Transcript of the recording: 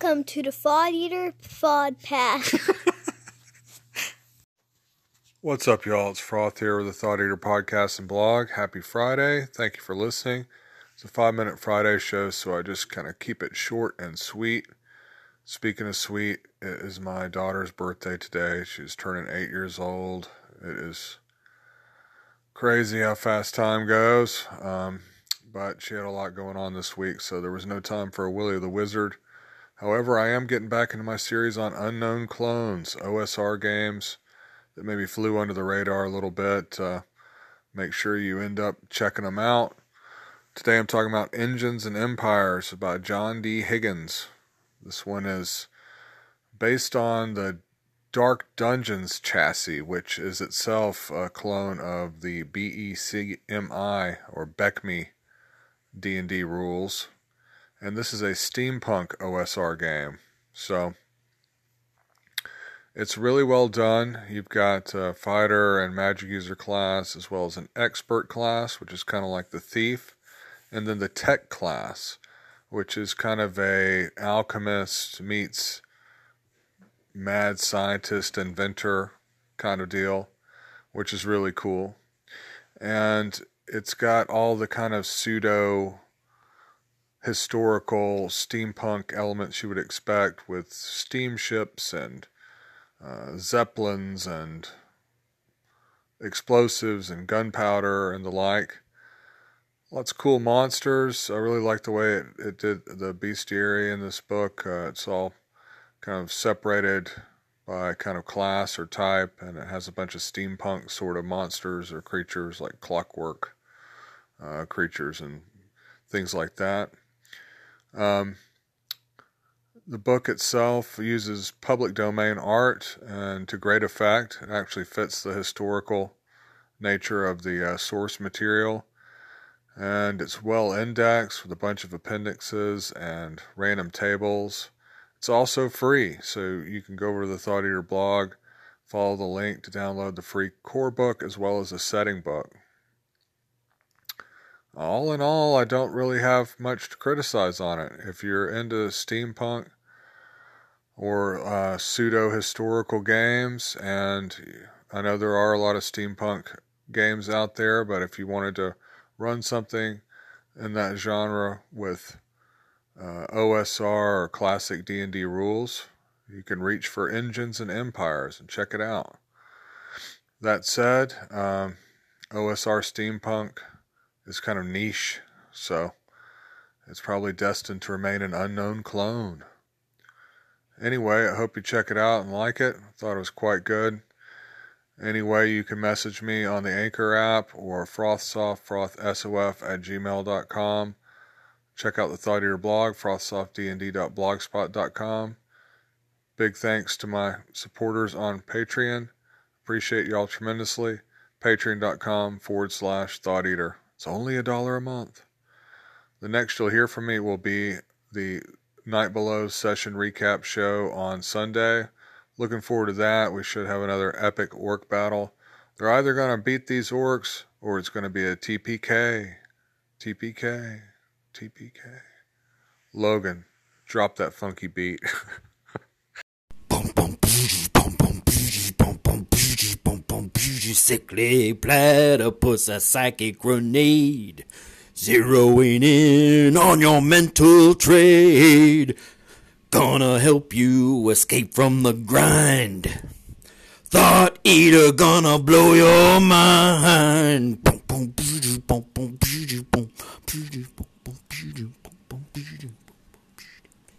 Welcome to the Thought Eater Thought Pass. What's up, y'all? It's Froth here with the Thought Eater podcast and blog. Happy Friday. Thank you for listening. It's a five minute Friday show, so I just kind of keep it short and sweet. Speaking of sweet, it is my daughter's birthday today. She's turning eight years old. It is crazy how fast time goes. Um, but she had a lot going on this week, so there was no time for a Willie the Wizard. However, I am getting back into my series on unknown clones, OSR games that maybe flew under the radar a little bit. Uh, make sure you end up checking them out. Today I'm talking about Engines and Empires by John D. Higgins. This one is based on the Dark Dungeons chassis, which is itself a clone of the BECMI or BECMI D&D rules. And this is a steampunk OSR game. So it's really well done. You've got fighter and magic user class as well as an expert class, which is kind of like the thief, and then the tech class, which is kind of a alchemist meets mad scientist inventor kind of deal, which is really cool. And it's got all the kind of pseudo historical steampunk elements you would expect with steamships and uh, zeppelins and explosives and gunpowder and the like. Lots of cool monsters. I really like the way it, it did the bestiary in this book. Uh, it's all kind of separated by kind of class or type, and it has a bunch of steampunk sort of monsters or creatures like clockwork uh, creatures and things like that. Um, the book itself uses public domain art and to great effect. It actually fits the historical nature of the uh, source material. And it's well indexed with a bunch of appendixes and random tables. It's also free, so you can go over to the Thought Eater blog, follow the link to download the free core book as well as a setting book all in all, I don't really have much to criticize on it. If you're into steampunk or uh, pseudo historical games, and I know there are a lot of steampunk games out there, but if you wanted to run something in that genre with uh, OSR or classic D&D rules, you can reach for Engines and Empires and check it out. That said, um, OSR steampunk is kind of niche, so it's probably destined to remain an unknown clone. Anyway, I hope you check it out and like it. I thought it was quite good. Anyway, you can message me on the Anchor app or frothsoft, frothsof at gmail.com. Check out the Thought Eater blog, frothsoftdnd.blogspot.com. Big thanks to my supporters on Patreon. Appreciate y'all tremendously. Patreon.com forward slash Thought Eater. It's only a dollar a month. The next you'll hear from me will be the Night Below session recap show on Sunday. Looking forward to that. We should have another epic orc battle. They're either going to beat these orcs or it's going to be a TPK. TPK. TPK. Logan, drop that funky beat. sickly platypus, a psychic grenade. Zeroing in on your mental trade. Gonna help you escape from the grind. Thought eater gonna blow your mind.